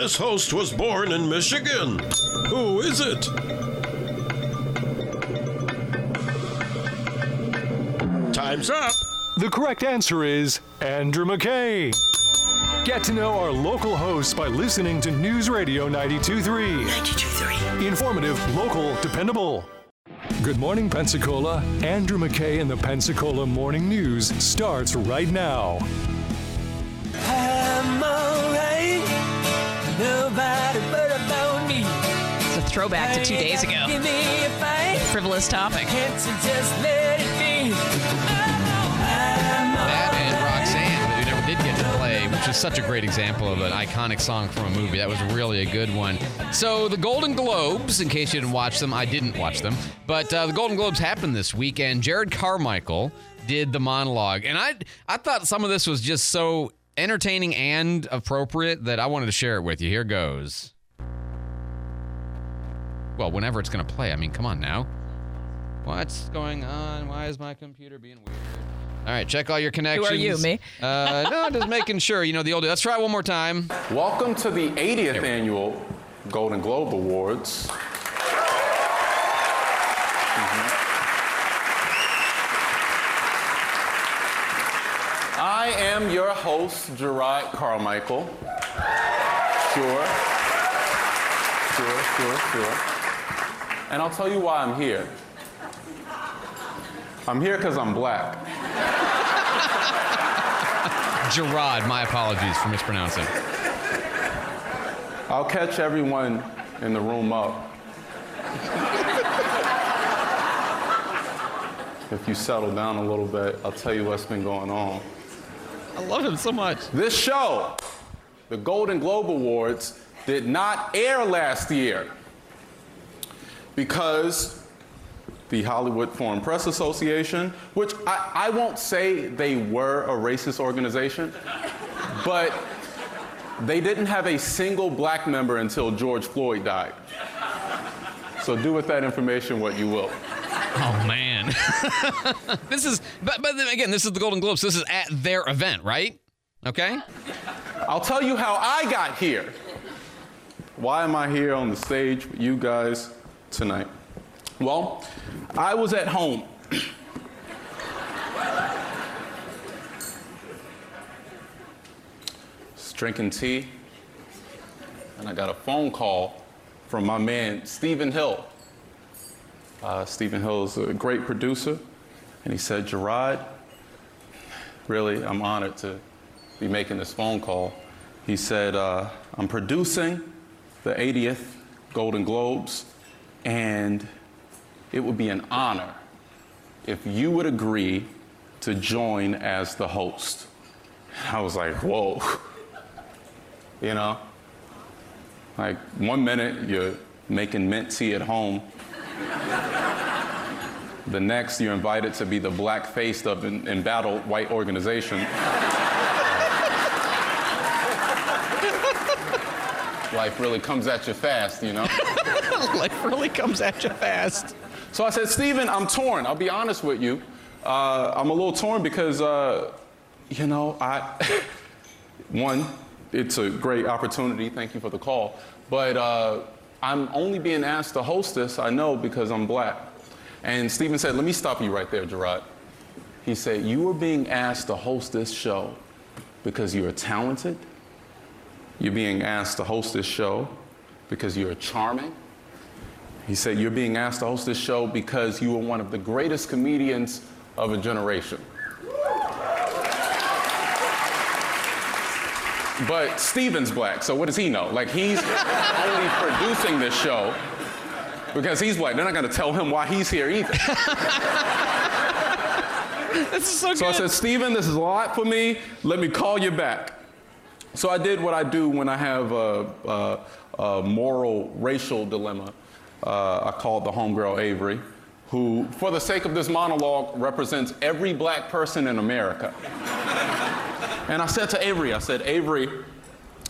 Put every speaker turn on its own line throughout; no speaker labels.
This host was born in Michigan. Who is it? Time's up.
The correct answer is Andrew McKay. Get to know our local hosts by listening to News Radio 92.3. 92.3. Informative, local, dependable. Good morning, Pensacola. Andrew McKay and the Pensacola Morning News starts right now.
I'm alright. Nobody but about me.
It's a throwback to two days ago.
Give me a fight.
Frivolous topic.
Can't you just let it be?
That and Roxanne, that we never did get to play, which is such a great example of an iconic song from a movie. That was really a good one. So, the Golden Globes, in case you didn't watch them, I didn't watch them, but uh, the Golden Globes happened this week, and Jared Carmichael did the monologue. And I, I thought some of this was just so entertaining and appropriate that I wanted to share it with you. Here goes. Well, whenever it's going to play. I mean, come on now. What's going on? Why is my computer being weird? All right, check all your connections.
Who are you, me?
Uh, no, just making sure. You know the old. Let's try it one more time.
Welcome to the 80th annual Golden Globe Awards. I am your host, Gerard Carmichael. Sure. Sure, sure, sure. And I'll tell you why I'm here. I'm here because I'm black.
Gerard, my apologies for mispronouncing.
I'll catch everyone in the room up. if you settle down a little bit, I'll tell you what's been going on.
I love him so much.
This show, the Golden Globe Awards, did not air last year because the Hollywood Foreign Press Association, which I, I won't say they were a racist organization, but they didn't have a single black member until George Floyd died. So do with that information what you will.
Oh man, this is. But, but then again, this is the Golden Globes. This is at their event, right? Okay.
I'll tell you how I got here. Why am I here on the stage with you guys tonight? Well, I was at home. Drinking tea, and I got a phone call from my man, Stephen Hill. Uh, Stephen Hill is a great producer, and he said, Gerard, really, I'm honored to be making this phone call. He said, uh, I'm producing the 80th Golden Globes, and it would be an honor if you would agree to join as the host. I was like, whoa. You know? Like, one minute you're making mint tea at home. The next, you're invited to be the black face of an embattled white organization. Life really comes at you fast, you know?
Life really comes at you fast.
So I said, Stephen, I'm torn. I'll be honest with you. Uh, I'm a little torn because, uh, you know, I, one, it's a great opportunity. Thank you for the call. But uh, I'm only being asked to host this, I know, because I'm black. And Stephen said, let me stop you right there, Gerard. He said, you are being asked to host this show because you are talented. You're being asked to host this show because you're charming. He said, You're being asked to host this show because you are one of the greatest comedians of a generation. But Steven's black, so what does he know? Like, he's only producing this show because he's white. They're not gonna tell him why he's here either.
This is so,
So I said, Steven, this is a lot for me. Let me call you back. So I did what I do when I have a, a, a moral racial dilemma. Uh, I called the homegirl Avery, who, for the sake of this monologue, represents every black person in America. and I said to Avery, I said, Avery,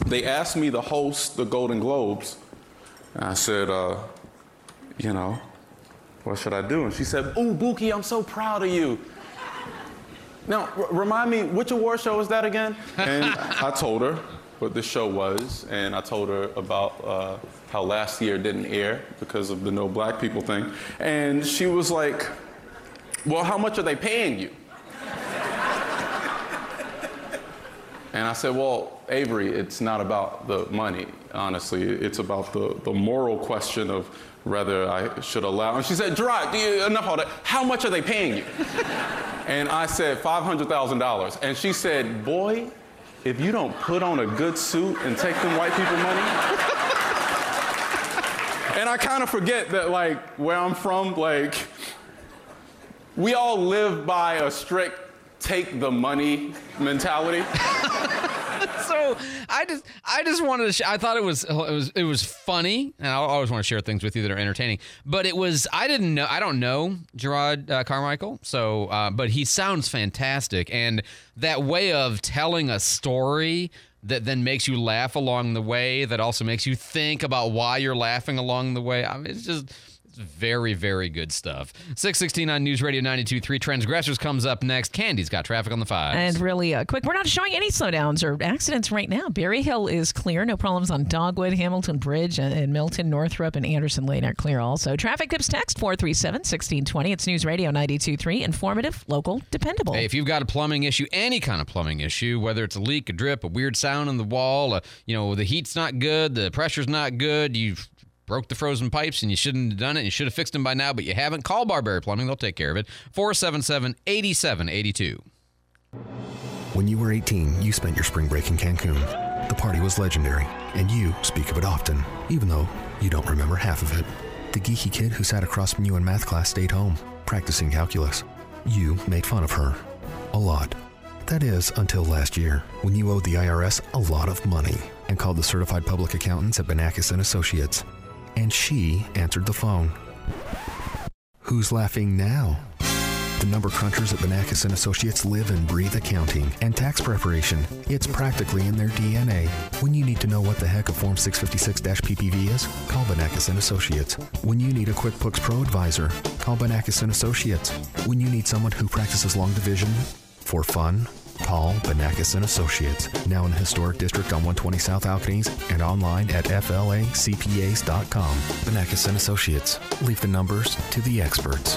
they asked me to host the Golden Globes. And I said, uh, you know, what should I do? And she said, Ooh, Buki, I'm so proud of you. Now, remind me, which award show was that again? And I told her. what the show was, and I told her about uh, how last year didn't air because of the no black people thing. And she was like, Well, how much are they paying you? And I said, Well, Avery, it's not about the money, honestly. It's about the, the moral question of whether I should allow. And she said, Gerard, enough of that. How much are they paying you? and I said, $500,000. And she said, Boy, if you don't put on a good suit and take them white people money. and I kind of forget that, like, where I'm from, like, we all live by a strict take the money mentality.
so I just I just wanted to. Sh- I thought it was it was it was funny, and I always want to share things with you that are entertaining. But it was I didn't know I don't know Gerard uh, Carmichael, so uh, but he sounds fantastic, and that way of telling a story that then makes you laugh along the way, that also makes you think about why you're laughing along the way. I mean, it's just. Very, very good stuff. 616 on News Radio 92.3. Transgressors comes up next. Candy's got traffic on the five.
And really uh, quick, we're not showing any slowdowns or accidents right now. Berry Hill is clear. No problems on Dogwood, Hamilton Bridge, and, and Milton, Northrop, and Anderson Lane are clear also. Traffic tips text 437 1620. It's News Radio 92.3. Informative, local, dependable.
Hey, if you've got a plumbing issue, any kind of plumbing issue, whether it's a leak, a drip, a weird sound in the wall, uh, you know, the heat's not good, the pressure's not good, you've broke the frozen pipes and you shouldn't have done it. You should have fixed them by now, but you haven't. Call Barberry Plumbing. They'll take care of it. 477 8782.
When you were 18, you spent your spring break in Cancun. The party was legendary, and you speak of it often, even though you don't remember half of it. The geeky kid who sat across from you in math class stayed home, practicing calculus. You made fun of her. A lot. That is, until last year, when you owed the IRS a lot of money and called the certified public accountants at Benakis and Associates. And she answered the phone. Who's laughing now? The number crunchers at Benakis and Associates live and breathe accounting and tax preparation. It's practically in their DNA. When you need to know what the heck a Form 656-PPV is, call Benakis and Associates. When you need a QuickBooks Pro advisor, call Benakis and Associates. When you need someone who practices long division for fun, call Benakis and Associates. Now in the historic district on 120 South Alcaniz and online at flacpas.com. Benakis and Associates. Leave the numbers to the experts.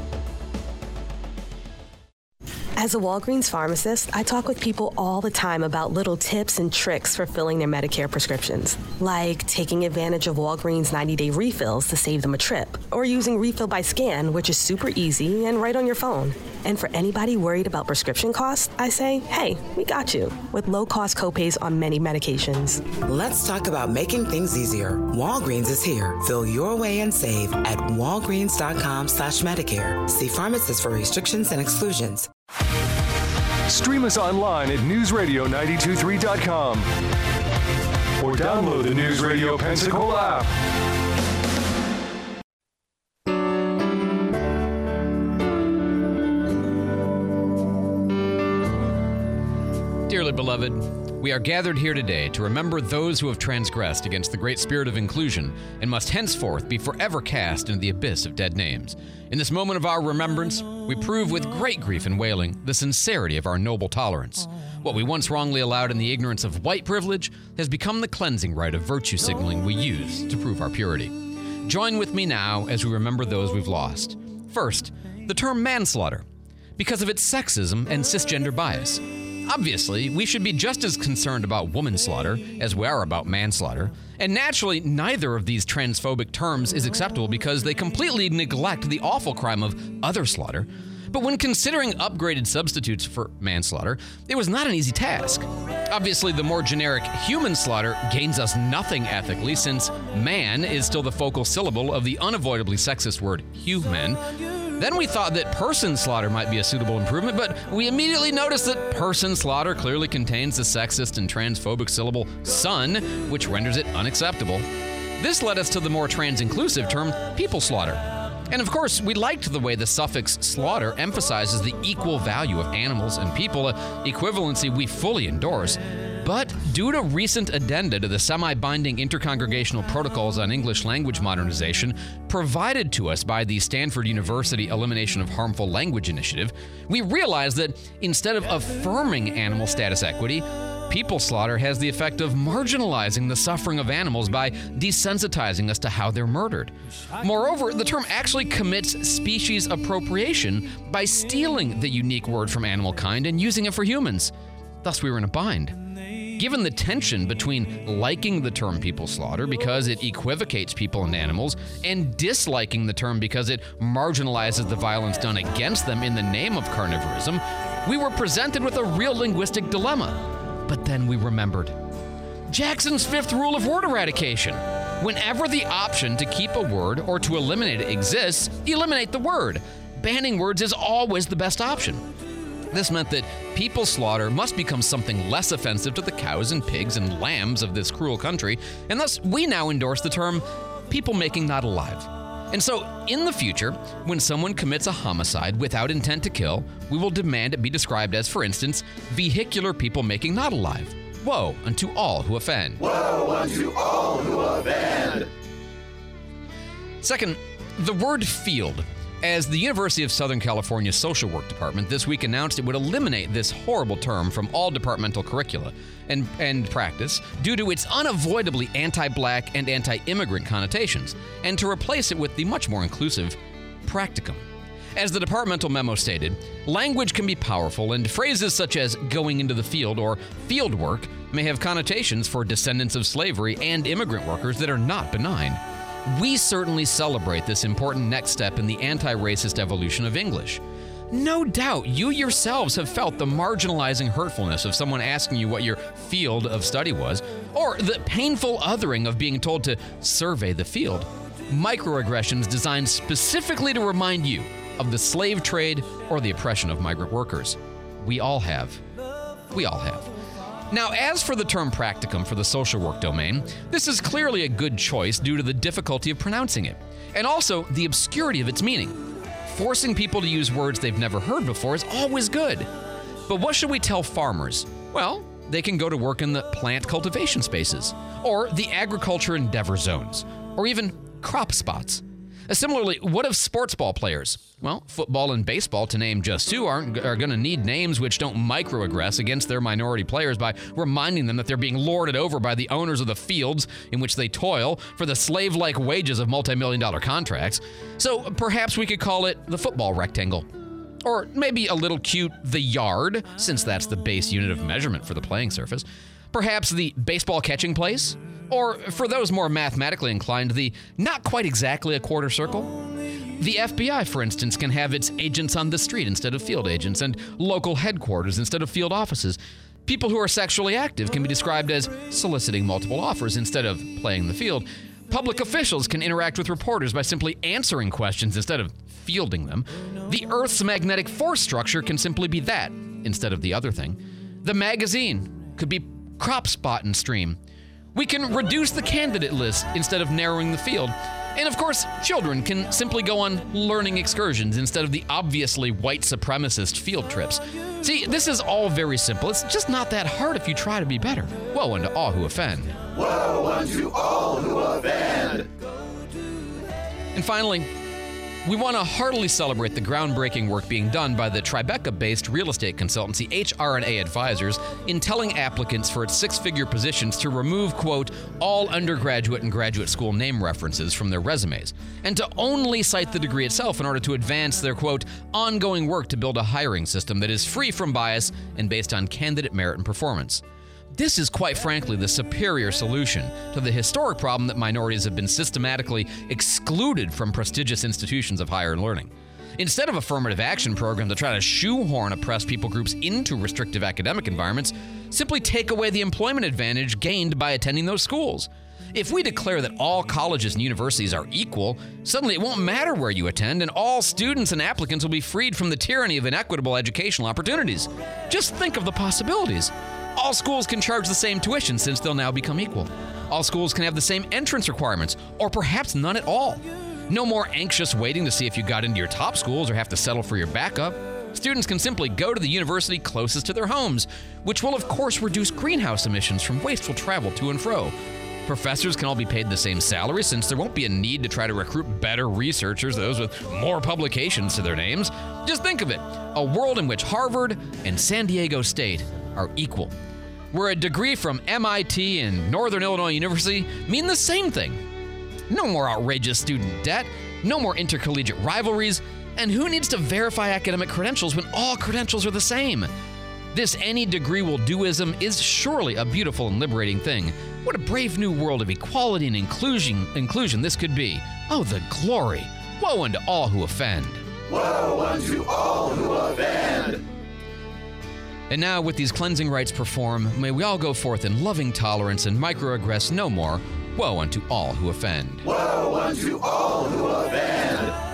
As a Walgreens pharmacist, I talk with people all the time about little tips and tricks for filling their Medicare prescriptions, like taking advantage of Walgreens 90 day refills to save them a trip, or using Refill by Scan, which is super easy and right on your phone. And for anybody worried about prescription costs, I say, hey, we got you with low cost copays on many medications.
Let's talk about making things easier. Walgreens is here. Fill your way and save at walgreens.com slash Medicare. See pharmacists for restrictions and exclusions.
Stream us online at newsradio923.com or download the News Radio Pensacola app.
Dearly beloved, we are gathered here today to remember those who have transgressed against the great spirit of inclusion and must henceforth be forever cast into the abyss of dead names. In this moment of our remembrance, we prove with great grief and wailing the sincerity of our noble tolerance. What we once wrongly allowed in the ignorance of white privilege has become the cleansing rite of virtue signaling we use to prove our purity. Join with me now as we remember those we've lost. First, the term manslaughter, because of its sexism and cisgender bias. Obviously, we should be just as concerned about woman slaughter as we are about manslaughter. And naturally, neither of these transphobic terms is acceptable because they completely neglect the awful crime of other slaughter. But when considering upgraded substitutes for manslaughter, it was not an easy task. Obviously, the more generic human slaughter gains us nothing ethically, since man is still the focal syllable of the unavoidably sexist word human. Then we thought that person slaughter might be a suitable improvement, but we immediately noticed that person slaughter clearly contains the sexist and transphobic syllable son, which renders it unacceptable. This led us to the more trans inclusive term people slaughter. And of course, we liked the way the suffix slaughter emphasizes the equal value of animals and people, a equivalency we fully endorse. But due to recent addenda to the semi binding intercongregational protocols on English language modernization provided to us by the Stanford University Elimination of Harmful Language Initiative, we realized that instead of affirming animal status equity, people slaughter has the effect of marginalizing the suffering of animals by desensitizing us to how they're murdered. Moreover, the term actually commits species appropriation by stealing the unique word from animal kind and using it for humans. Thus, we were in a bind. Given the tension between liking the term people slaughter because it equivocates people and animals, and disliking the term because it marginalizes the violence done against them in the name of carnivorism, we were presented with a real linguistic dilemma. But then we remembered Jackson's fifth rule of word eradication. Whenever the option to keep a word or to eliminate it exists, eliminate the word. Banning words is always the best option. This meant that people slaughter must become something less offensive to the cows and pigs and lambs of this cruel country, and thus we now endorse the term people making not alive. And so, in the future, when someone commits a homicide without intent to kill, we will demand it be described as, for instance, vehicular people making not alive. Woe unto all who offend.
Woe unto all who offend.
Second, the word field. As the University of Southern California Social Work Department this week announced it would eliminate this horrible term from all departmental curricula and, and practice due to its unavoidably anti black and anti immigrant connotations, and to replace it with the much more inclusive practicum. As the departmental memo stated, language can be powerful, and phrases such as going into the field or field work may have connotations for descendants of slavery and immigrant workers that are not benign. We certainly celebrate this important next step in the anti racist evolution of English. No doubt you yourselves have felt the marginalizing hurtfulness of someone asking you what your field of study was, or the painful othering of being told to survey the field. Microaggressions designed specifically to remind you of the slave trade or the oppression of migrant workers. We all have. We all have. Now, as for the term practicum for the social work domain, this is clearly a good choice due to the difficulty of pronouncing it, and also the obscurity of its meaning. Forcing people to use words they've never heard before is always good. But what should we tell farmers? Well, they can go to work in the plant cultivation spaces, or the agriculture endeavor zones, or even crop spots. Uh, Similarly, what of sports ball players? Well, football and baseball, to name just two, aren't are going to need names which don't microaggress against their minority players by reminding them that they're being lorded over by the owners of the fields in which they toil for the slave-like wages of multi-million dollar contracts. So perhaps we could call it the football rectangle. Or maybe a little cute the yard, since that's the base unit of measurement for the playing surface. Perhaps the baseball catching place? Or for those more mathematically inclined, the not quite exactly a quarter circle? The FBI, for instance, can have its agents on the street instead of field agents, and local headquarters instead of field offices. People who are sexually active can be described as soliciting multiple offers instead of playing the field. Public officials can interact with reporters by simply answering questions instead of fielding them. The Earth's magnetic force structure can simply be that instead of the other thing. The magazine could be crop spot and stream. We can reduce the candidate list instead of narrowing the field. And of course, children can simply go on learning excursions instead of the obviously white supremacist field trips. See, this is all very simple. It's just not that hard if you try to be better. Woe unto all who offend.
Woe unto all who offend.
And finally, we want to heartily celebrate the groundbreaking work being done by the Tribeca based real estate consultancy HRA Advisors in telling applicants for its six figure positions to remove, quote, all undergraduate and graduate school name references from their resumes, and to only cite the degree itself in order to advance their, quote, ongoing work to build a hiring system that is free from bias and based on candidate merit and performance. This is quite frankly the superior solution to the historic problem that minorities have been systematically excluded from prestigious institutions of higher learning. Instead of affirmative action programs that try to shoehorn oppressed people groups into restrictive academic environments, simply take away the employment advantage gained by attending those schools. If we declare that all colleges and universities are equal, suddenly it won't matter where you attend, and all students and applicants will be freed from the tyranny of inequitable educational opportunities. Just think of the possibilities. All schools can charge the same tuition since they'll now become equal. All schools can have the same entrance requirements, or perhaps none at all. No more anxious waiting to see if you got into your top schools or have to settle for your backup. Students can simply go to the university closest to their homes, which will, of course, reduce greenhouse emissions from wasteful travel to and fro. Professors can all be paid the same salary since there won't be a need to try to recruit better researchers, those with more publications to their names. Just think of it a world in which Harvard and San Diego State are equal, where a degree from MIT and Northern Illinois University mean the same thing. No more outrageous student debt, no more intercollegiate rivalries, and who needs to verify academic credentials when all credentials are the same? This any degree will doism is surely a beautiful and liberating thing. What a brave new world of equality and inclusion, inclusion this could be. Oh, the glory! Woe unto all who offend.
Woe unto all who offend.
And now, with these cleansing rites performed, may we all go forth in loving tolerance and microaggress no more. Woe unto all who offend.
Woe unto all who offend.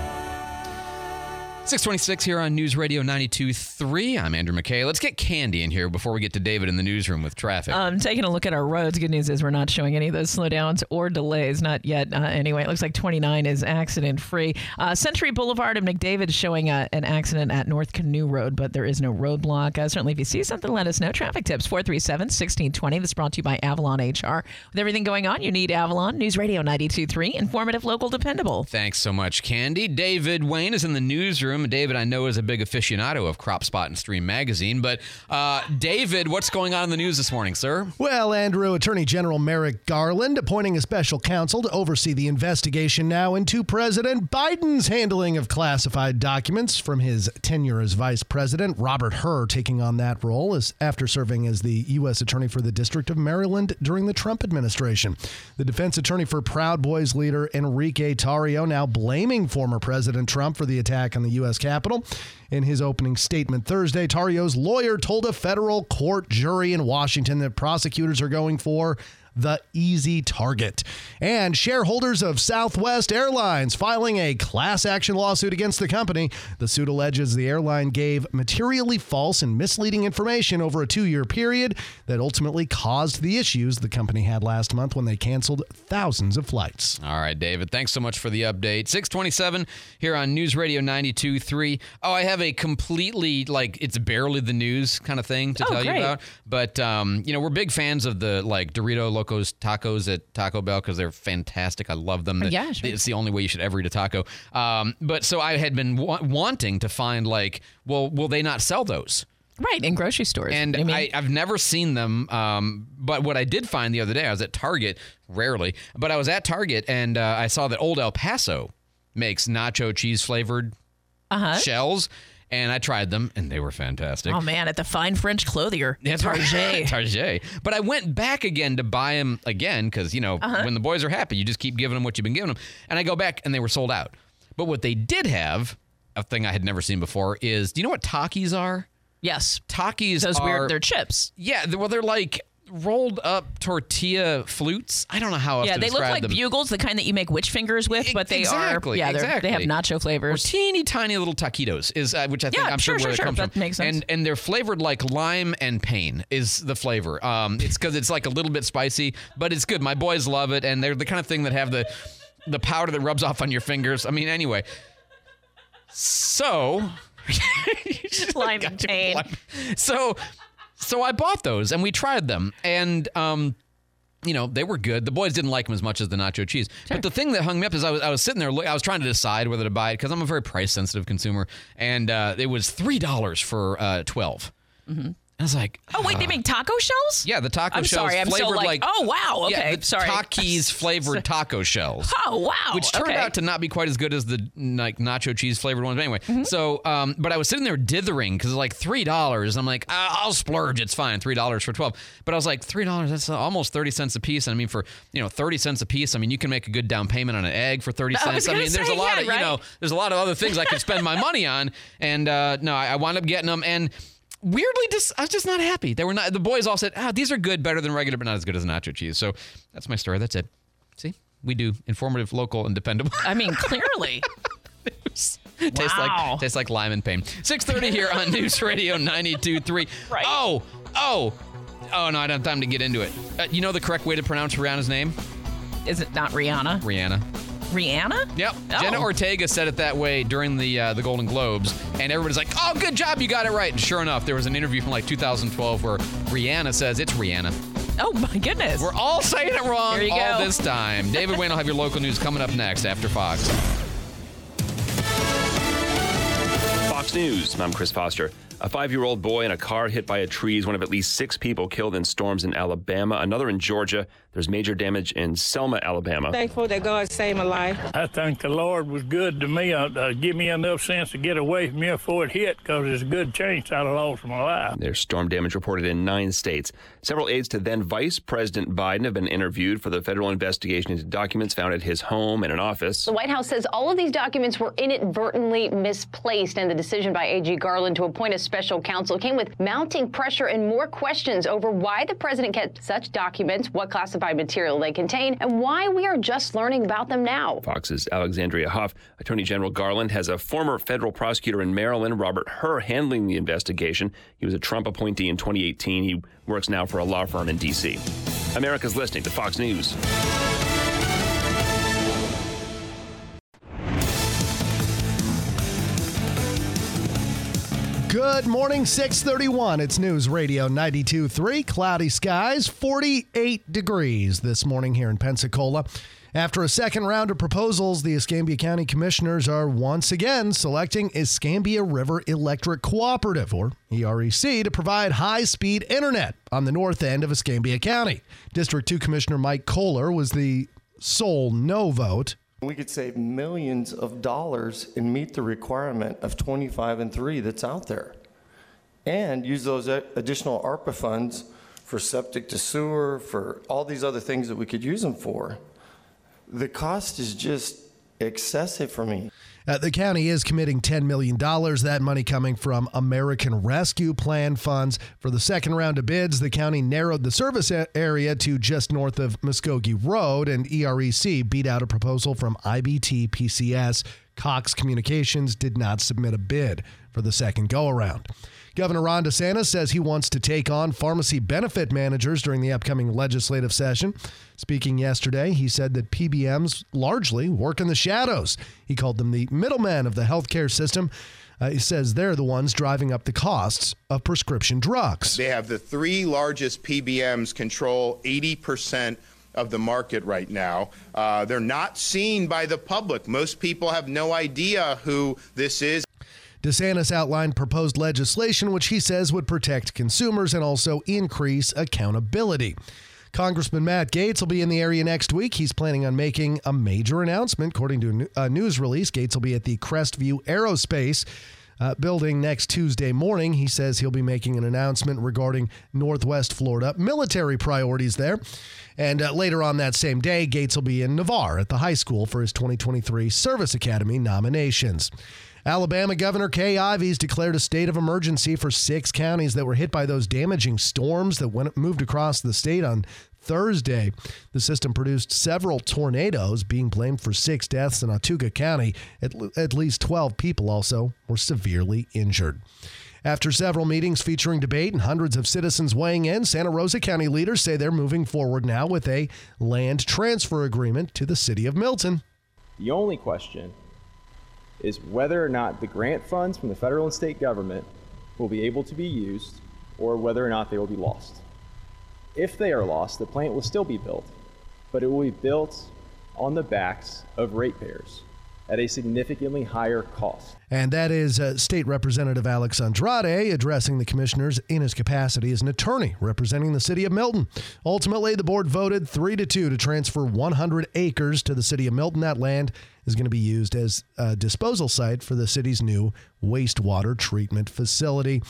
626 here on News Radio 92.3. I'm Andrew McKay. Let's get Candy in here before we get to David in the newsroom with traffic.
Um, taking a look at our roads. Good news is we're not showing any of those slowdowns or delays, not yet. Uh, anyway, it looks like 29 is accident free. Uh, Century Boulevard and McDavid showing uh, an accident at North Canoe Road, but there is no roadblock. Uh, certainly, if you see something, let us know. Traffic tips 437 1620. This is brought to you by Avalon HR. With everything going on, you need Avalon News Radio 92.3. Informative, local, dependable.
Thanks so much, Candy. David Wayne is in the newsroom. David, I know, is a big aficionado of Crop Spot and Stream magazine. But, uh, David, what's going on in the news this morning, sir?
Well, Andrew, Attorney General Merrick Garland appointing a special counsel to oversee the investigation now into President Biden's handling of classified documents from his tenure as vice president. Robert Hur taking on that role as after serving as the U.S. Attorney for the District of Maryland during the Trump administration. The defense attorney for Proud Boys leader Enrique Tarrio now blaming former President Trump for the attack on the U.S. Capitol. In his opening statement Thursday, Tarrio's lawyer told a federal court jury in Washington that prosecutors are going for the easy target. And shareholders of Southwest Airlines filing a class action lawsuit against the company. The suit alleges the airline gave materially false and misleading information over a two year period that ultimately caused the issues the company had last month when they canceled thousands of flights.
All right, David. Thanks so much for the update. 627 here on News Radio 92.3. Oh, I have a completely, like, it's barely the news kind of thing to
Oh,
tell
great.
you about. But, um, you know, we're big fans of the, like, Dorito Locos tacos at Taco Bell because they're fantastic. I love them.
Yeah, sure.
It's the only way you should ever eat a taco. Um, but so I had been wa- wanting to find, like, well, will they not sell those?
Right, in grocery stores.
And
I mean,
I, I've never seen them. Um, but what I did find the other day, I was at Target, rarely, but I was at Target and uh, I saw that Old El Paso makes nacho cheese flavored
uh-huh.
shells. And I tried them, and they were fantastic.
Oh man, at the fine French clothier.
That's right.
Target.
Target. But I went back again to buy them again because, you know,
Uh-huh.
when the boys are happy, you just keep giving them what you've been giving them. And I go back and they were sold out. But what they did have, a thing I had never seen before, is do you know what Takis are?
Yes.
Takis
Those
are.
weird, they're chips.
Yeah, well, they're like rolled up tortilla flutes. I don't know how else
Yeah,
to
they look like
them.
bugles, the kind that you make witch fingers with, but they
exactly,
are yeah,
exactly.
they have nacho flavors.
Or teeny tiny little taquitos is uh, which I think
Yeah,
I'm
sure,
sure, where
sure,
it comes
sure.
from.
That makes sense.
And and they're flavored like lime and pain is the flavor. Um, it's because it's like a little bit spicy, but it's good. My boys love it, and they're the kind of thing that have the the powder that rubs off on your fingers. I mean, anyway. So.
Lime and pain.
So, so I bought those and we tried them, and um, you know they were good. The boys didn't like them as much as the nacho cheese. But the thing that hung me up is I was I was sitting there, I was trying to decide whether to buy it because I'm a very price sensitive consumer, and uh, it was three dollars for uh, 12
Mm-hmm.
I was like,
Oh wait, they make taco shells?
yeah, the taco
I'm
shells
sorry, I'm so
flavored
like, oh wow, okay,
yeah, the
sorry.
Takis flavored taco shells.
Oh wow,
Which turned
okay.
out to not be quite as good as the like nacho cheese flavored ones. But anyway,
Mm-hmm.
so um, but I was sitting there dithering because it's like three dollars. I'm like, "Ah, I'll splurge. It's fine. Three dollars for twelve. But I was like, three dollars. That's almost thirty cents a piece. And I mean, for you know, thirty cents a piece. I mean, you can make a good down payment on an egg for thirty cents. I
gonna
mean, there's a lot
yeah,
of
right?
you know, there's a lot of other things I could spend my money on. And uh, no, I, I wound up getting them and. Weirdly, just I was just not happy. They were not. The boys all said, "Ah, these are good, better than regular, but not as good as nacho cheese." So that's my story. That's it. See, we do informative, local, and dependable.
I mean, clearly.
tastes
Wow.
like tastes like lime and pain. 6:30 here on News Radio 92.3.
Right.
Oh, oh, oh no, I don't have time to get into it. Uh, you know the correct way to pronounce Rihanna's name?
Is it not Rihanna?
Rihanna.
Rihanna?
Yep.
Oh.
Jenna Ortega said it that way during the uh, the Golden Globes, and everybody's like, "Oh, good job, you got it right." And sure enough, there was an interview from like 2012 where Rihanna says it's Rihanna.
Oh my goodness.
We're all saying it wrong all
go.
this time. David Wayne will have your local news coming up next after Fox.
News. I'm Chris Foster. A five year old boy in a car hit by a tree is one of at least six people killed in storms in Alabama, another in Georgia. There's major damage in Selma, Alabama.
Thankful that God saved my life.
I think the Lord was good to me. Uh, uh, give me enough sense to get away from here before it hit, because it's a good chance I'd have lost my life.
There's storm damage reported in nine states. Several aides to then Vice President Biden have been interviewed for the federal investigation into documents found at his home and an office.
The White House says all of these documents were inadvertently misplaced, and the decision by AG Garland to appoint a special counsel came with mounting pressure and more questions over why the president kept such documents, what classified material they contain, and why we are just learning about them now.
Fox's Alexandria Hoff. Attorney General Garland has a former federal prosecutor in Maryland, Robert Hur, handling the investigation. He was a Trump appointee in 2018. He works now for a law firm in D.C. America's listening to Fox News.
Good morning, 631. It's News Radio 92.3. Cloudy skies, 48 degrees this morning here in Pensacola. After a second round of proposals, the Escambia County Commissioners are once again selecting Escambia River Electric Cooperative, or EREC, to provide high speed internet on the north end of Escambia County. District 2 Commissioner Mike Kohler was the sole no vote.
We could save millions of dollars and meet the requirement of 25 and 3 that's out there. And use those additional ARPA funds for septic to sewer, for all these other things that we could use them for. The cost is just excessive for me.
Uh, the county is committing $10 million, that money coming from American Rescue Plan funds. For the second round of bids, the county narrowed the service area to just north of Muscogee Road, and EREC beat out a proposal from IBT PCS. Cox Communications did not submit a bid for the second go around. Governor Ron DeSantis says he wants to take on pharmacy benefit managers during the upcoming legislative session. Speaking yesterday, he said that PBMs largely work in the shadows. He called them the middlemen of the healthcare system. Uh, he says they're the ones driving up the costs of prescription drugs.
They have the three largest PBMs control 80% of the market right now. Uh, they're not seen by the public. Most people have no idea who this is.
DeSantis outlined proposed legislation which he says would protect consumers and also increase accountability. Congressman Matt Gaetz will be in the area next week. He's planning on making a major announcement. According to a news release, Gaetz will be at the Crestview Aerospace uh, building next Tuesday morning. He says he'll be making an announcement regarding Northwest Florida military priorities there. And uh, later on that same day, Gaetz will be in Navarre at the high school for his 2023 Service Academy nominations. Alabama Governor Kay Ivey's declared a state of emergency for six counties that were hit by those damaging storms that went, moved across the state on Thursday. The system produced several tornadoes, being blamed for six deaths in Autauga County. At, at least 12 people also were severely injured. After several meetings featuring debate and hundreds of citizens weighing in, Santa Rosa County leaders say they're moving forward now with a land transfer agreement to the city of Milton.
The only question is whether or not the grant funds from the federal and state government will be able to be used or whether or not they will be lost. If they are lost, the plant will still be built, but it will be built on the backs of ratepayers at a significantly higher cost.
And that is uh, State Representative Alex Andrade addressing the commissioners in his capacity as an attorney representing the city of Milton. Ultimately, the board voted 3 to 2 to transfer 100 acres to the city of Milton. That land is going to be used as a disposal site for the city's new wastewater treatment facility.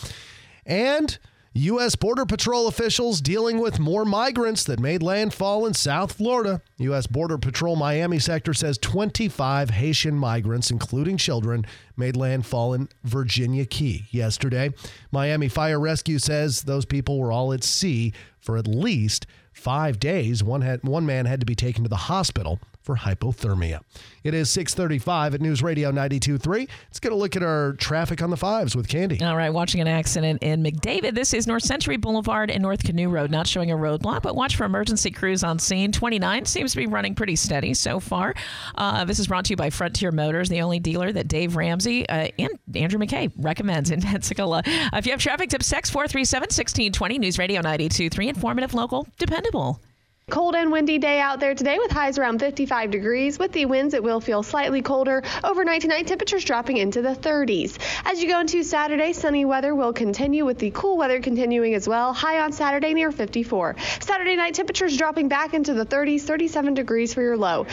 And U.S. Border Patrol officials dealing with more migrants that made landfall in South Florida. U.S. Border Patrol Miami sector says 25 Haitian migrants, including children, made landfall in Virginia Key yesterday. Miami Fire Rescue says those people were all at sea for at least five days. One had one man had to be taken to the hospital for hypothermia. It is 635 at News Radio 92.3. Let's get a look at our traffic on the fives with Candy.
All right, watching an accident in McDavid. This is North Century Boulevard and North Canoe Road. Not showing a roadblock, but watch for emergency crews on scene. 29 seems to be running pretty steady so far. Uh, this is brought to you by Frontier Motors, the only dealer that Dave Ramsey uh, and Andrew McKay recommends in Pensacola. Uh, if you have traffic tips, text 437 1620, News Radio 92.3, informative, local, dependable incredible.
Cold and windy day out there today with highs around 55 degrees. With the winds, it will feel slightly colder. Overnight tonight, temperatures dropping into the 30s. As you go into Saturday, sunny weather will continue with the cool weather continuing as well. High on Saturday near 54. Saturday night, temperatures dropping back into the 30s, 37 degrees for your low.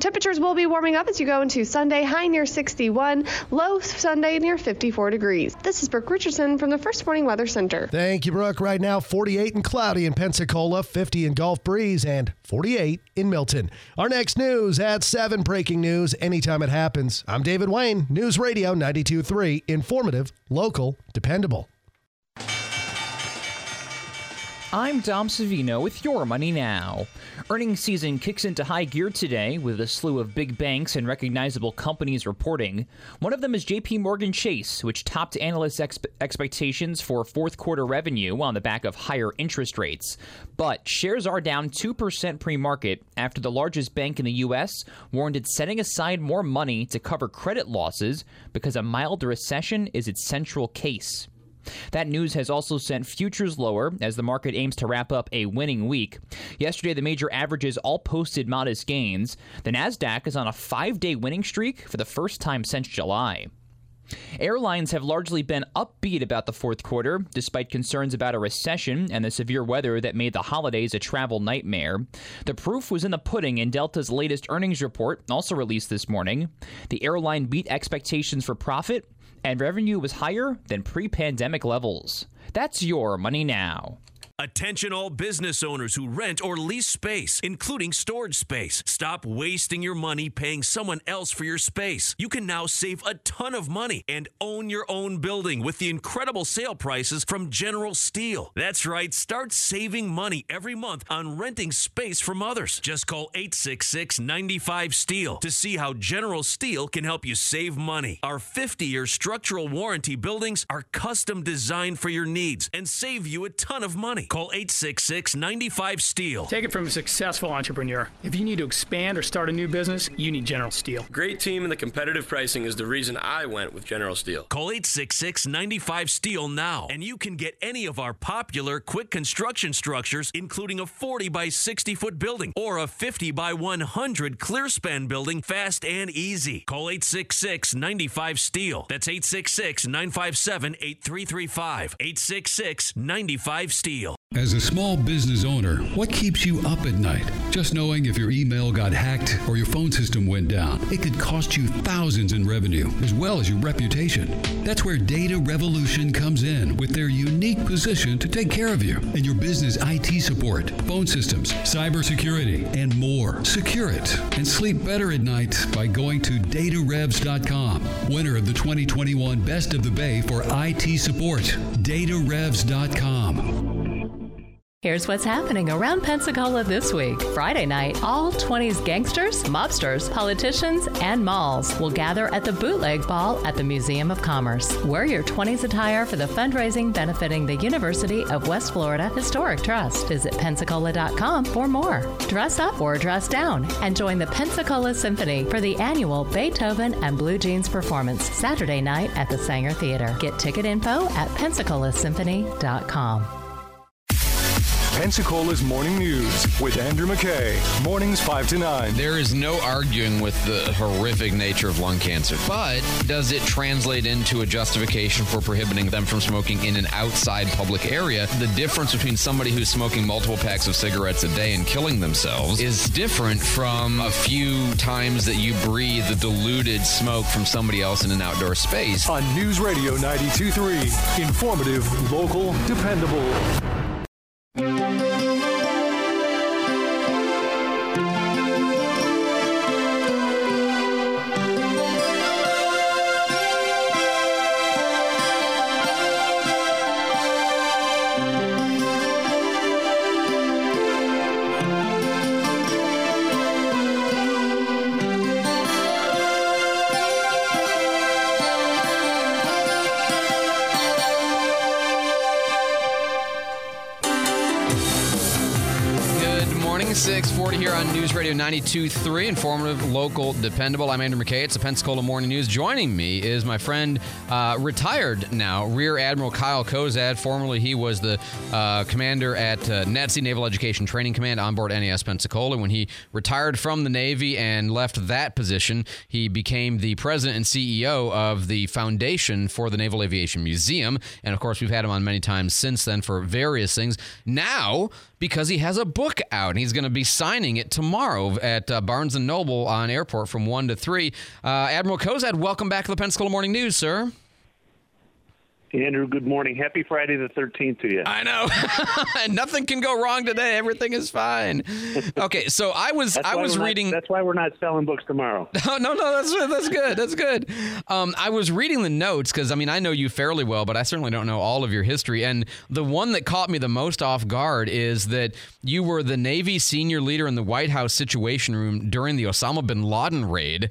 Temperatures will be warming up as you go into Sunday, high near 61, low Sunday near 54 degrees. This is Brooke Richardson from the First Morning Weather Center.
Thank you, Brooke. Right now, 48 and cloudy in Pensacola, 50 in Gulf Breeze and 48 in Milton. Our next news at 7 breaking news anytime it happens. I'm David Wayne, News Radio 923, informative, local, dependable.
I'm Dom Savino with Your Money Now. Earnings season kicks into high gear today with a slew of big banks and recognizable companies reporting. One of them is JP Morgan Chase, which topped analysts' expe- expectations for fourth quarter revenue on the back of higher interest rates. But shares are down 2% pre market after the largest bank in the U.S. warned it's setting aside more money to cover credit losses because a mild recession is its central case. That news has also sent futures lower as the market aims to wrap up a winning week. Yesterday, the major averages all posted modest gains. The Nasdaq is on a 5-day winning streak for the first time since July. Airlines have largely been upbeat about the fourth quarter, despite concerns about a recession and the severe weather that made the holidays a travel nightmare. The proof was in the pudding in Delta's latest earnings report, also released this morning. The airline beat expectations for profit and revenue was higher than pre pandemic levels. That's your money now.
Attention all business owners who rent or lease space, including storage space. Stop wasting your money paying someone else for your space. You can now save a ton of money and own your own building with the incredible sale prices from General Steel. That's right, start saving money every month on renting space from others. Just call 866 95 Steel to see how General Steel can help you save money. Our 50 year structural warranty buildings are custom designed for your needs and save you a ton of money. Call 866 95 Steel.
Take it from a successful entrepreneur. If you need to expand or start a new business, you need General Steel.
Great team and the competitive pricing is the reason I went with General Steel.
Call 866 95 Steel now, and you can get any of our popular quick construction structures, including a 40 by 60 foot building or a 50 by 100 clear span building fast and easy. Call 866 95 Steel. That's 866 957 8335. 866 95 Steel.
As a small business owner, what keeps you up at night? Just knowing if your email got hacked or your phone system went down. It could cost you thousands in revenue as well as your reputation. That's where Data Revolution comes in with their unique position to take care of you and your business IT support, phone systems, cybersecurity, and more. Secure it and sleep better at night by going to datarevs.com. Winner of the 2021 Best of the Bay for IT support. datarevs.com.
Here's what's happening around Pensacola this week. Friday night, all 20s gangsters, mobsters, politicians, and malls will gather at the Bootleg Ball at the Museum of Commerce. Wear your 20s attire for the fundraising benefiting the University of West Florida Historic Trust. Visit pensacola.com for more. Dress up or dress down and join the Pensacola Symphony for the annual Beethoven and Blue Jeans performance Saturday night at the Saenger Theater. Get ticket info at pensacolaSymphony.com.
Pensacola's Morning News with Andrew McKay. Mornings 5 to 9.
There is no arguing with the horrific nature of lung cancer, but does it translate into a justification for prohibiting them from smoking in an outside public area? The difference between somebody who's smoking multiple packs of cigarettes a day and killing themselves is different from a few times that you breathe the diluted smoke from somebody else in an outdoor space.
On News Radio 92.3, informative, local, dependable.
92.3, informative, local, dependable. I'm Andrew McKay. It's the Pensacola Morning News. Joining me is my friend, uh, retired now, Rear Admiral Kyle Cozad. Formerly, he was the uh, commander at uh, NETC, Naval Education Training Command, on board NAS Pensacola. When he retired from the Navy and left that position, he became the president and CEO of the Foundation for the Naval Aviation Museum. And of course, we've had him on many times since then for various things. Now, because he has a book out and he's going to be signing it tomorrow at uh, Barnes & Noble on airport from 1 to 3. Uh, Admiral Cozad, welcome back to the Pensacola Morning News, sir.
Andrew, good morning. Happy Friday the 13th to you.
I know. Nothing can go wrong today. Everything is fine. Okay, so I was I was reading
not, That's why we're not selling books tomorrow.
no, no, no, that's that's good. That's good. Um, I was reading the notes cuz I mean, I know you fairly well, but I certainly don't know all of your history. And the one that caught me the most off guard is that you were the Navy senior leader in the White House Situation Room during the Osama bin Laden raid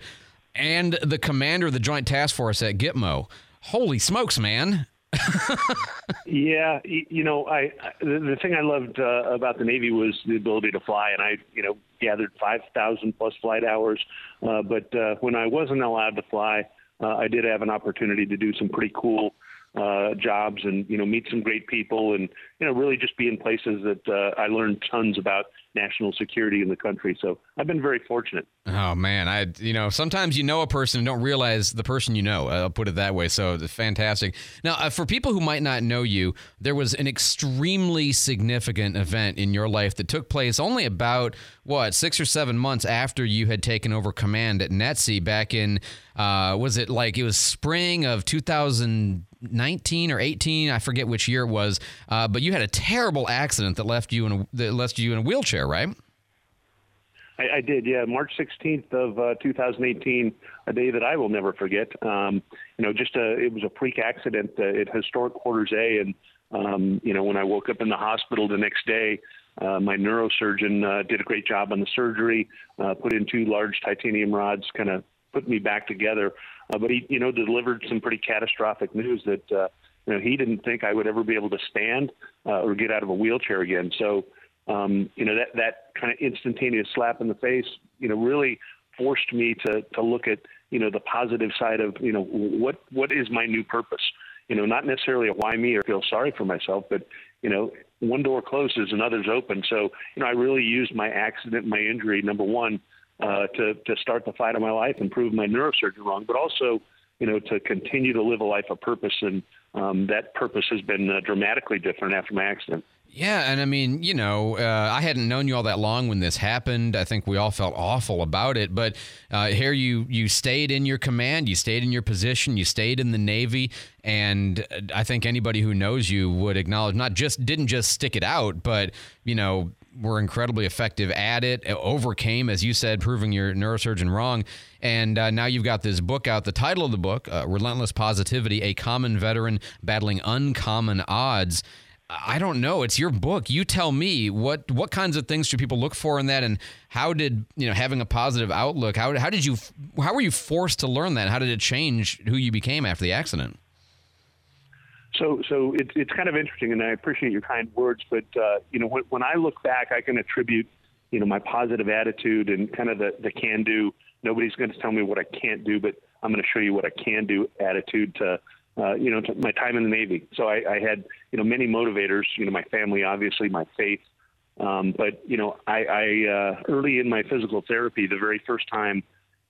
and the commander of the Joint Task Force at Gitmo. Holy smokes, man.
yeah, you know, I, the, thing I loved uh, about the Navy was the ability to fly, and I, you know, gathered five thousand plus flight hours. Uh, but uh, when I wasn't allowed to fly, uh, I did have an opportunity to do some pretty cool uh, jobs and you know meet some great people and you know really just be in places that uh, I learned tons about national security in the country. So I've been very fortunate.
Oh man, I you know sometimes you know a person and don't realize the person you know. I'll put it that way. So it's fantastic. Now, uh, for people who might not know you, there was an extremely significant event in your life that took place only about what six or seven months after you had taken over command at NETC back in uh, was it like it was spring of 2019 or 18? I forget which year it was. Uh, but you had a terrible accident that left you in a, that left you in a wheelchair, right?
I, I did, yeah. March 16th of uh, 2018, a day that I will never forget. Um, you know, just a it was a freak accident uh, at Historic Quarters A, and um, you know, when I woke up in the hospital the next day, uh, my neurosurgeon uh, did a great job on the surgery, uh, put in two large titanium rods, kind of put me back together. Uh, but he, you know, delivered some pretty catastrophic news that, uh, you know, he didn't think I would ever be able to stand uh, or get out of a wheelchair again. So, um, you know, that that kind of instantaneous slap in the face, you know, really forced me to to look at, you know, the positive side of, you know, what what is my new purpose. You know, not necessarily a why me or feel sorry for myself, but you know, one door closes and others open. So, you know, I really used my accident, my injury, number one, uh, to to start the fight of my life and prove my neurosurgeon wrong, but also you know to continue to live a life of purpose, and um, that purpose has been uh, dramatically different after my accident.
Yeah, and I mean, you know, uh, I hadn't known you all that long when this happened. I think we all felt awful about it. But uh, here, you you stayed in your command, you stayed in your position, you stayed in the Navy, and I think anybody who knows you would acknowledge not just didn't just stick it out, but you know, were incredibly effective at it. it overcame, as you said, proving your neurosurgeon wrong. And uh, now you've got this book out. The title of the book, uh, "Relentless Positivity: A Common Veteran Battling Uncommon Odds." I don't know. It's your book. You tell me what what kinds of things should people look for in that, and how did you know having a positive outlook? How how did you how were you forced to learn that? How did it change who you became after the accident?
So so it's it's kind of interesting, and I appreciate your kind words. But uh, you know, when, when I look back, I can attribute you know my positive attitude and kind of the the can do. Nobody's going to tell me what I can't do, but I'm going to show you what I can do attitude to uh, you know, my time in the Navy. So I, I had, you know, many motivators, you know, my family, obviously, my faith. Um, but, you know, I, I uh, early in my physical therapy, the very first time,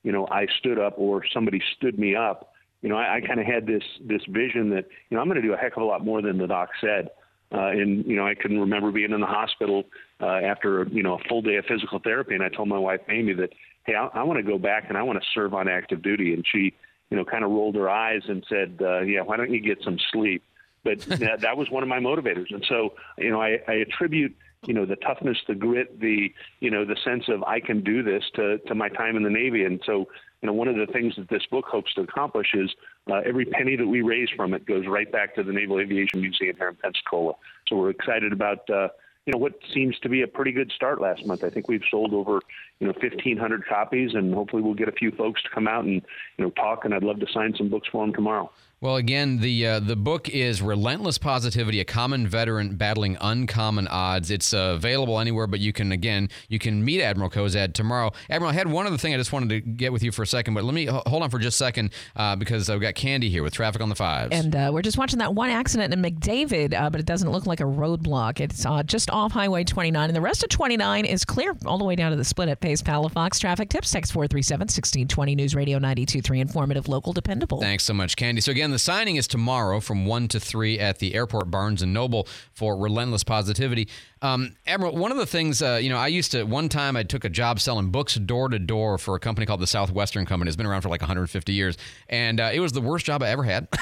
you know, I stood up or somebody stood me up, you know, I, I kind of had this, this vision that, you know, I'm going to do a heck of a lot more than the doc said. Uh, and, you know, I can remember being in the hospital uh, after, you know, a full day of physical therapy. And I told my wife, Amy, that, hey, I, I want to go back and I want to serve on active duty. And she, you know, kind of rolled her eyes and said, uh, "Yeah, why don't you get some sleep?" But that, that was one of my motivators, and so you know, I, I attribute you know the toughness, the grit, the you know the sense of I can do this to to my time in the Navy, and so you know one of the things that this book hopes to accomplish is uh, every penny that we raise from it goes right back to the Naval Aviation Museum here in Pensacola. So we're excited about. Uh, you know what seems to be a pretty good start last month. I think we've sold over you know 1,500 copies, and hopefully we'll get a few folks to come out and you know talk. And I'd love to sign some books for them tomorrow.
Well, again, the uh, the book is Relentless Positivity: A Common Veteran Battling Uncommon Odds. It's uh, available anywhere, but you can again you can meet Admiral Cozad tomorrow. Admiral, I had one other thing I just wanted to get with you for a second, but let me hold on for just a second uh, because I've got Candy here with traffic on the fives,
and uh, we're just watching that one accident in McDavid, uh, but it doesn't look like a roadblock. It's uh, just off Highway 29, and the rest of 29 is clear all the way down to the split at Pace Palafox. Traffic tips text 437 1620 News Radio 923 informative, local, dependable.
Thanks so much, Candy. So again, the signing is tomorrow from 1 to 3 at the airport Barnes Noble for Relentless Positivity. Um, Admiral, one of the things, uh, you know, I used to, one time I took a job selling books door to door for a company called the Southwestern Company. It's been around for like 150 years. And uh, it was the worst job I ever had.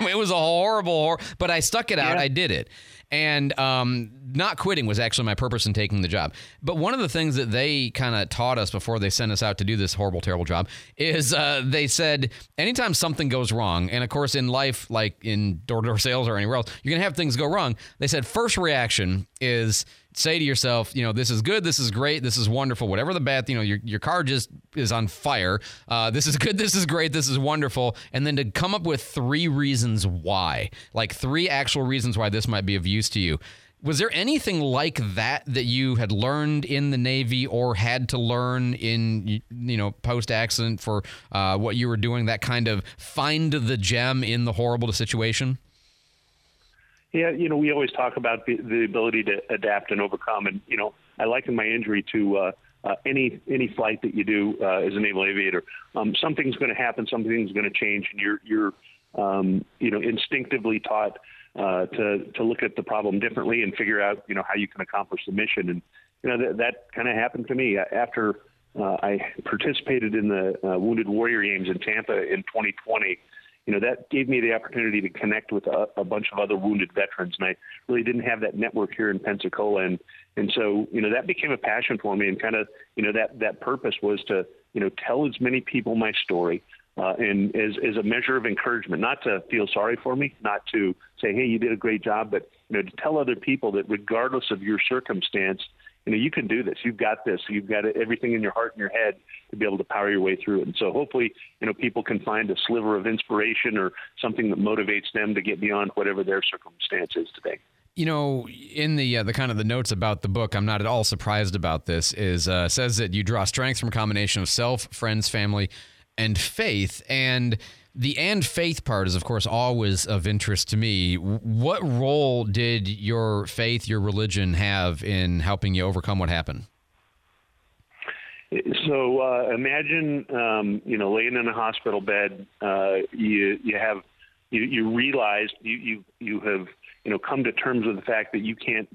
it was a horrible, hor- but I stuck it out. Yeah. I did it and um, not quitting was actually my purpose in taking the job. But one of the things that they kind of taught us before they sent us out to do this horrible, terrible job is uh, they said anytime something goes wrong, and of course in life, like in door-to-door sales or anywhere else, you're gonna have things go wrong. They said first reaction is say to yourself, you know, this is good, this is great, this is wonderful, whatever the bad, you know, your, your car just is on fire. Uh, this is good, this is great, this is wonderful. And then to come up with three reasons why, like three actual reasons why this might be of use to you. Was there anything like that that you had learned in the Navy or had to learn in, you know, post accident for uh, what you were doing? That kind of find the gem in the horrible situation?
Yeah, you know, we always talk about the, the ability to adapt and overcome, and you know, I liken my injury to uh, uh, any any flight that you do uh, as a naval aviator. Um, something's going to happen, something's going to change, and you're you're um, you know instinctively taught uh, to to look at the problem differently and figure out you know how you can accomplish the mission. And you know that that kind of happened to me after uh, I participated in the uh, Wounded Warrior Games in Tampa in 2020 you know that gave me the opportunity to connect with a, a bunch of other wounded veterans, and I really didn't have that network here in Pensacola, and and so you know that became a passion for me, and kind of you know that that purpose was to you know tell as many people my story, uh, and as as a measure of encouragement, not to feel sorry for me, not to say hey you did a great job, but you know to tell other people that regardless of your circumstance, you know, you can do this. You've got this. You've got everything in your heart and your head to be able to power your way through it. And so hopefully, you know, people can find a sliver of inspiration or something that motivates them to get beyond whatever their circumstance is today.
You know, in the uh, the kind of the notes about the book, I'm not at all surprised about this. Is uh, says that you draw strength from a combination of self, friends, family, and faith. And the and faith part is, of course, always of interest to me. What role did your faith, your religion, have in helping you overcome what happened?
So uh, imagine, um, you know, laying in a hospital bed. Uh, you you have you, you realize you, you you have you know come to terms with the fact that you can't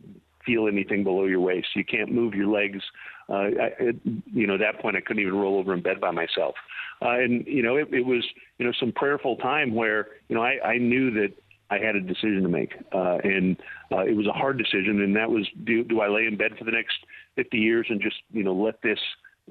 feel anything below your waist. You can't move your legs. Uh, I, it, you know, at that point, I couldn't even roll over in bed by myself. Uh, and you know, it, it was you know some prayerful time where you know I, I knew that I had a decision to make, uh, and uh, it was a hard decision, and that was do do I lay in bed for the next 50 years and just you know let this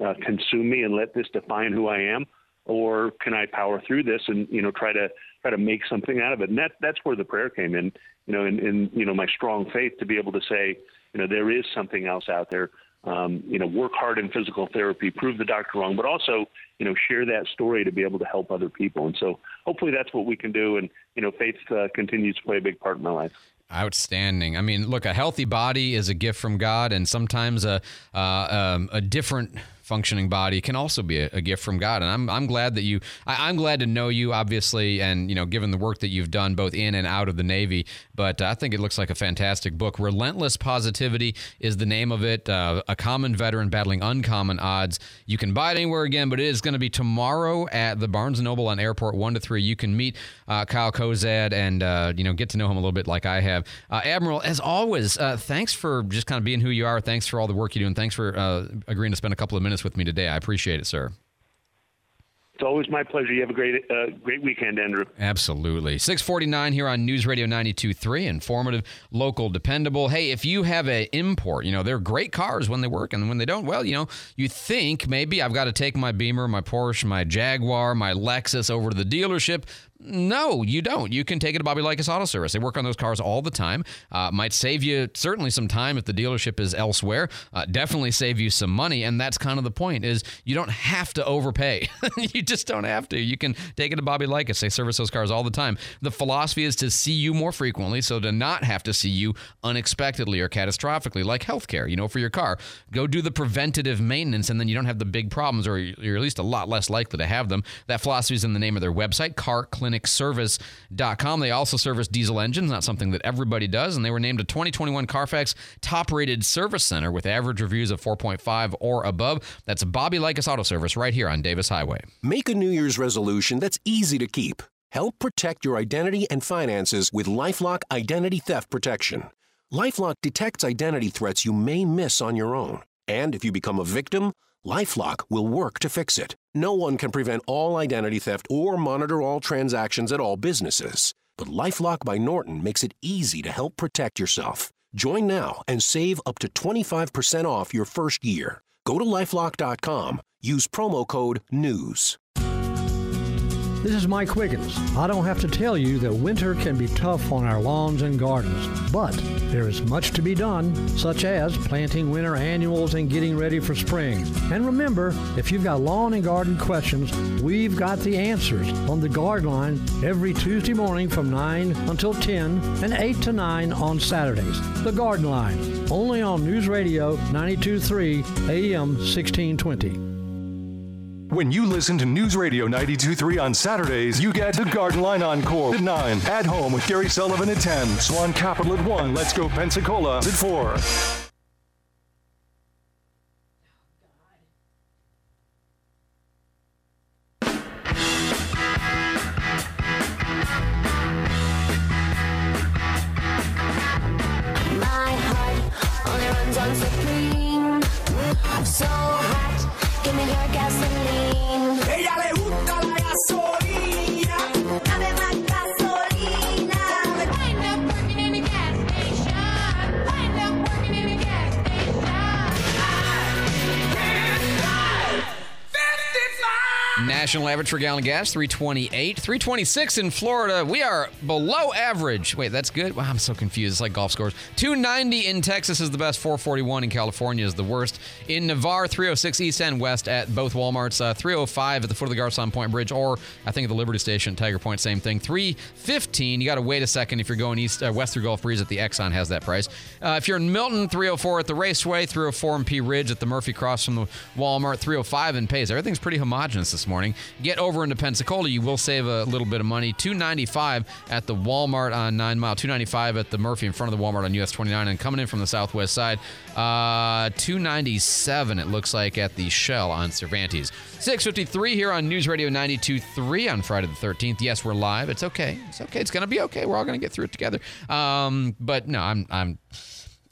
uh, consume me and let this define who I am, or can I power through this and you know try to try to make something out of it? And that that's where the prayer came in, you know, and, and you know my strong faith to be able to say, you know, there is something else out there um, you know, work hard in physical therapy, prove the doctor wrong, but also, you know, share that story to be able to help other people. And so hopefully that's what we can do. And, you know, faith uh, continues to play a big part in my life.
Outstanding. I mean, look, a healthy body is a gift from God, and sometimes a uh, um, a different functioning body can also be a, a, gift from God. And I'm, I'm glad that you, I, am glad to know you, obviously, and, you know, given the work that you've done both in and out of the Navy. But uh, I think it looks like a fantastic book. Relentless Positivity is the name of it. Uh, a common veteran battling uncommon odds. You can buy it anywhere again, but it is going to be tomorrow at the Barnes & Noble on Airport 1 to 3. You can meet uh, Kyle Cozad and, uh, you know, get to know him a little bit like I have. Uh, Admiral, as always, uh, thanks for just kind of being who you are. Thanks for all the work you do, and thanks for agreeing to spend a couple of minutes with me today. I appreciate it, sir.
It's always my pleasure. You have a great, uh, great weekend, Andrew.
Absolutely. 649 here on News Radio 92.3. Informative, local, dependable. Hey, if you have an import, you know, they're great cars when they work, and when they don't, well, you know, you think maybe I've got to take my Beamer, my Porsche, my Jaguar, my Lexus over to the dealership, No, you don't. You can take it to Bobby Likis Auto Service. They work on those cars all the time. Uh, might save you certainly some time if the dealership is elsewhere. Uh, definitely save you some money, and that's kind of the point. Is you don't have to overpay. you just don't have to. You can take it to Bobby Likis. They service those cars all the time. The philosophy is to see you more frequently, so to not have to see you unexpectedly or catastrophically, like healthcare. You know, for your car, go do the preventative maintenance, and then you don't have the big problems, or you're at least a lot less likely to have them. That philosophy is in the name of their website, carclinicservice.com. They also service diesel engines, not something that everybody does, and they were named a 2021 Carfax top rated service center with average reviews of 4.5 or above. That's Bobby Likis Auto Service right here on Davis Highway.
Make a New Year's resolution that's easy to keep. Help protect your identity and finances with Lifelock Identity Theft Protection. Lifelock detects identity threats you may miss on your own. And if you become a victim, Lifelock will work to fix it. No one can prevent all identity theft or monitor all transactions at all businesses. But Lifelock by Norton makes it easy to help protect yourself. Join now and save up to 25% off your first year. Go to lifelock.com, use promo code NEWS.
This is Mike Wiggins. I don't have to tell you that winter can be tough on our lawns and gardens, but there is much to be done, such as planting winter annuals and getting ready for spring. And remember, if you've got lawn and garden questions, we've got the answers on the Garden Line every Tuesday morning from 9 until 10 and 8 to 9 on Saturdays. The Garden Line, only on News Radio 923 AM 1620.
When you listen to News Radio 92.3 on Saturdays, you get the Garden Line Encore at 9, At Home with Gary Sullivan at 10, Swan Capital at 1, Let's Go Pensacola at 4.
My heart only runs on Supreme. So Ella le gusta la
National average for gallon gas 328, 326 in Florida. We are below average. Wait, that's good. Wow, I'm so confused. It's like golf scores. 290 in Texas is the best. 441 in California is the worst. In Navarre, 306 east and west at both WalMarts. Uh, 305 at the foot of the Garcon Point Bridge, or I think at the Liberty Station, Tiger Point, same thing. 315. You got to wait a second if you're going east, uh, west through Gulf Breeze at the Exxon has that price. Uh, if you're in Milton, 304 at the Raceway, 304 in Pea Ridge at the Murphy Cross from the Walmart, 305 in Pace. Everything's pretty homogenous this morning. Get over into Pensacola, you will save a little bit of money. 295 at the Walmart on 9 Mile, 295 at the Murphy in front of the Walmart on US 29, and coming in from the southwest side, uh, 297 it looks like at the Shell on Cervantes. 653 here on News Radio 92.3 on Friday the 13th. Yes, we're live. It's okay. It's okay. It's gonna be okay. We're all gonna get through it together. Um, but no, I'm I'm.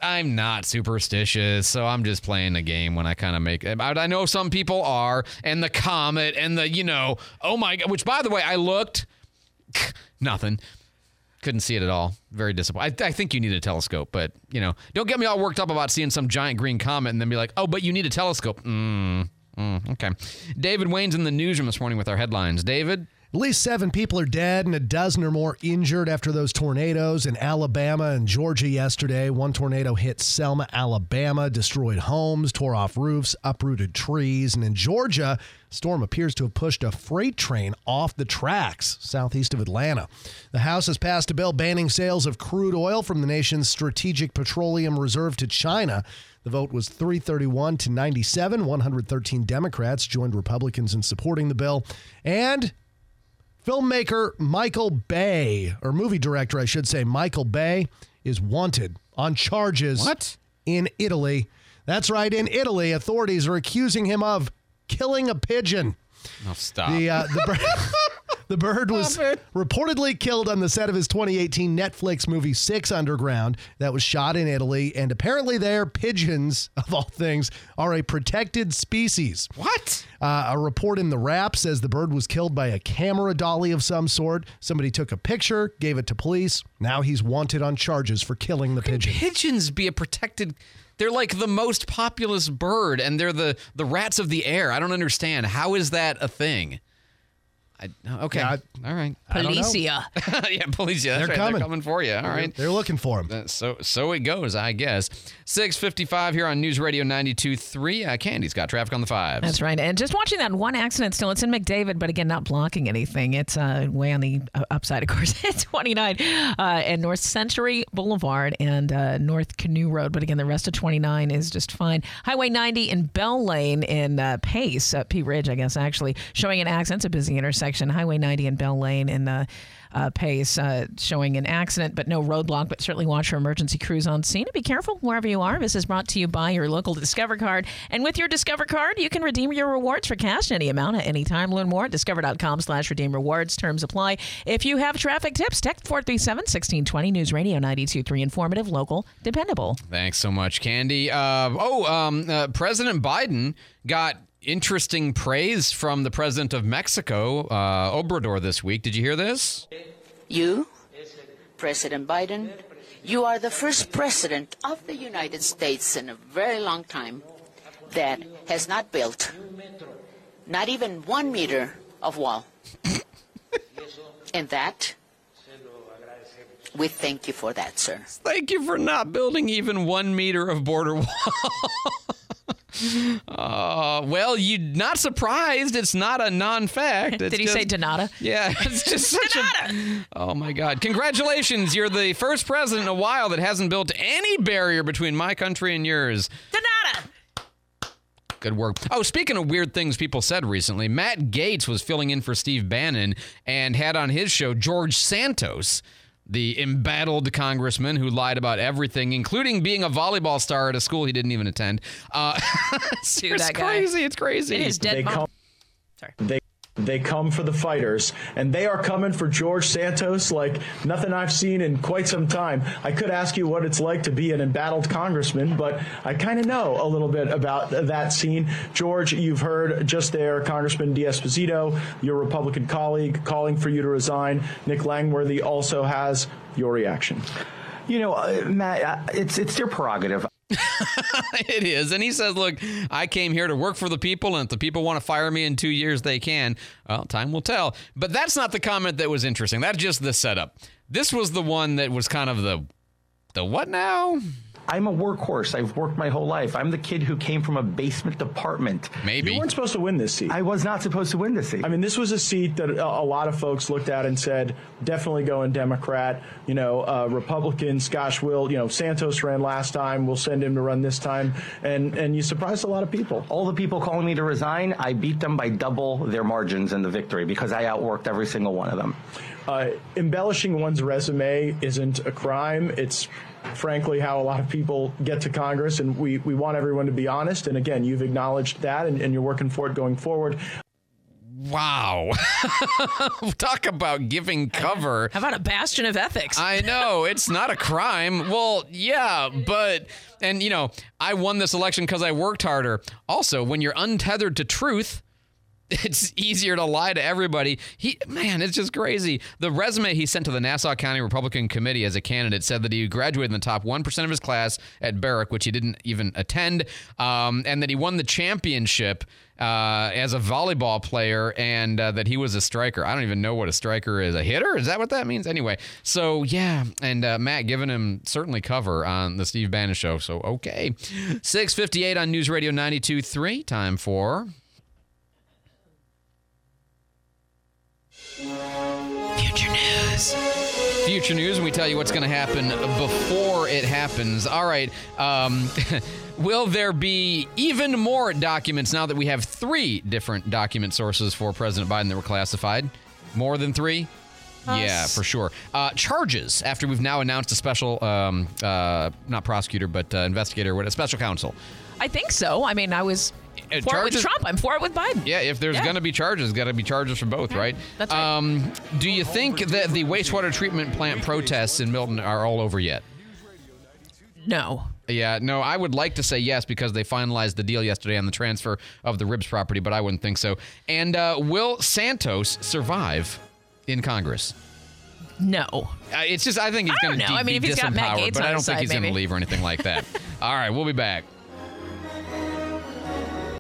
I'm not superstitious, so I'm just playing the game when I kind of make it. I know some people are, and the comet, and the, you know, oh my God, which by the way, I looked, nothing. Couldn't see it at all. Very disappointed. I, I think you need a telescope, but, you know, don't get me all worked up about seeing some giant green comet and then be like, oh, but you need a telescope. Mm, mm, okay. David Wayne's in the newsroom this morning with our headlines. David?
At least seven people are dead and a dozen or more injured after those tornadoes in Alabama and Georgia yesterday. One tornado hit Selma, Alabama, destroyed homes, tore off roofs, uprooted trees. And in Georgia, storm appears to have pushed a freight train off the tracks southeast of Atlanta. The House has passed a bill banning sales of crude oil from the nation's strategic petroleum reserve to China. The vote was 331 to 97. 113 Democrats joined Republicans in supporting the bill. And Filmmaker Michael Bay, or movie director, I should say, Michael Bay, is wanted on charges
what?
in Italy. That's right, in Italy, authorities are accusing him of killing a pigeon.
No, stop.
The, uh, the, the bird was reportedly killed on the set of his 2018 Netflix movie Six Underground that was shot in Italy. And apparently, there, pigeons, of all things, are a protected species.
What?
Uh, a report in the Wrap says the bird was killed by a camera dolly of some sort. Somebody took a picture, gave it to police. Now he's wanted on charges for killing the pigeon.
Pigeons be a protected. They're like the most populous bird, and they're the the rats of the air. I don't understand. How is that a thing? I, okay.
Yeah,
All right.
I don't.
Policia.
yeah, Policia.
They're
right.
coming.
They're coming for you. All right.
They're- looking for him.
Uh, So so it goes, I guess. 655 here on News Radio 92.3. Uh, Candy's got traffic on the fives.
That's right. And just watching that one accident still, it's in McDavid, but again, not blocking anything. It's uh, way on the uh, upside, of course, at 29 uh, and North Century Boulevard and uh, North Canoe Road. But again, the rest of 29 is just fine. Highway 90 in Bell Lane in uh, Pace, uh, Pea Ridge, I guess, actually, showing an accident. It's a busy intersection. Highway 90 and Bell Lane in the uh, Pace, uh, showing an accident, but no roadblock. But certainly watch for emergency crews on scene. And be careful wherever you are. This is brought to you by your local Discover card. And with your Discover card, you can redeem your rewards for cash any amount at any time. Learn more at discover.com slash redeem rewards. Terms apply. If you have traffic tips, text 437-1620. News Radio 92.3. Informative, local, dependable.
Thanks so much, Candy. Uh, oh, um, uh, President Biden got interesting praise from the president of Mexico, uh, Obrador, this week. Did you hear this?
You, President Biden, you are the first president of the United States in a very long time that has not built not even one meter of wall. and that, we thank you for that, sir.
Thank you for not building even one meter of border wall. Uh, well, you're not surprised. It's not a non-fact.
Did
It's
he say
just-
Donata?
Yeah, it's just such a. Oh my God! Congratulations! You're the first president in a while that hasn't built any barrier between my country and yours.
Donata.
Good work. Oh, speaking of weird things people said recently, Matt Gaetz was filling in for Steve Bannon and had on his show George Santos, the embattled congressman who lied about everything, including being a volleyball star at a school he didn't even attend. Uh, it's
Dude, guy.
crazy. It's crazy.
It is dead
They
mom.
come, They they come for the fighters, and they are coming for George Santos like nothing I've seen in quite some time. I could ask you what it's like to be an embattled congressman, but I kind of know a little bit about that scene. George, you've heard just there, Congressman D'Esposito, your Republican colleague, calling for you to resign. Nick Langworthy also has your reaction.
You know, uh, Matt, uh, it's it's their prerogative.
it is. And he says, Look, I came here to work for the people, and if the people want to fire me in two years, they can. Well, time will tell. But that's not the comment that was interesting. That's just the setup. This was the one that was kind of the the what now?
I'm a workhorse. I've worked my whole life. I'm the kid who came from a basement department.
Maybe.
You weren't supposed to win this seat.
I was not supposed to win this seat.
I mean, this was a seat that a, a lot of folks looked at and said, definitely going Democrat. You know, uh, Republicans, gosh, will, you know, Santos ran last time. We'll send him to run this time. And, and you surprised a lot of people.
All the people calling me to resign, I beat them by double their margins in the victory because I outworked every single one of them.
Uh, embellishing one's resume isn't a crime. It's frankly how a lot of people get to Congress, and we, we want everyone to be honest. And again, you've acknowledged that, and, and you're working for it going forward.
Wow. Talk about giving cover.
How about a bastion of ethics?
I know. It's not a crime. Well, yeah, but, and you know, I won this election because I worked harder. Also, when you're untethered to truth, it's easier to lie to everybody. He, man, it's just crazy. The resume he sent to the Nassau County Republican Committee as a candidate said that he graduated in the top 1% of his class at Baruch, which he didn't even attend, um, and that he won the championship uh, as a volleyball player and uh, that he was a striker. I don't even know what a striker is. A hitter? Is that what that means? Anyway, so yeah, and uh, Matt giving him certainly cover on the Steve Bannon show. So, okay. 658 on News Radio 92.3. Time for
Future news.
future news and we tell you what's going to happen before it happens. All right. Um, will there be even more documents now that we have three different document sources for President Biden that were classified? More than three? Yeah, for sure. Uh, charges after we've now announced a special, um, uh, not prosecutor, but uh, investigator, what a special counsel.
I think so. I mean, I was for it with Trump. I'm for it with Biden.
Yeah, if there's
Yeah.
going to be charges, got to be charges for both, right?
That's right.
Um, do you think that the wastewater treatment plant protests in Milton are all over yet?
No.
Yeah, no, I would like to say yes because they finalized the deal yesterday on the transfer of the Ribs property, but I wouldn't think so. And uh, will Santos survive in Congress?
No.
Uh, it's just I think he's going to
know. I mean, if he's got Matt Gaetz
but I don't think he's going to leave or anything like that. All right, we'll be back.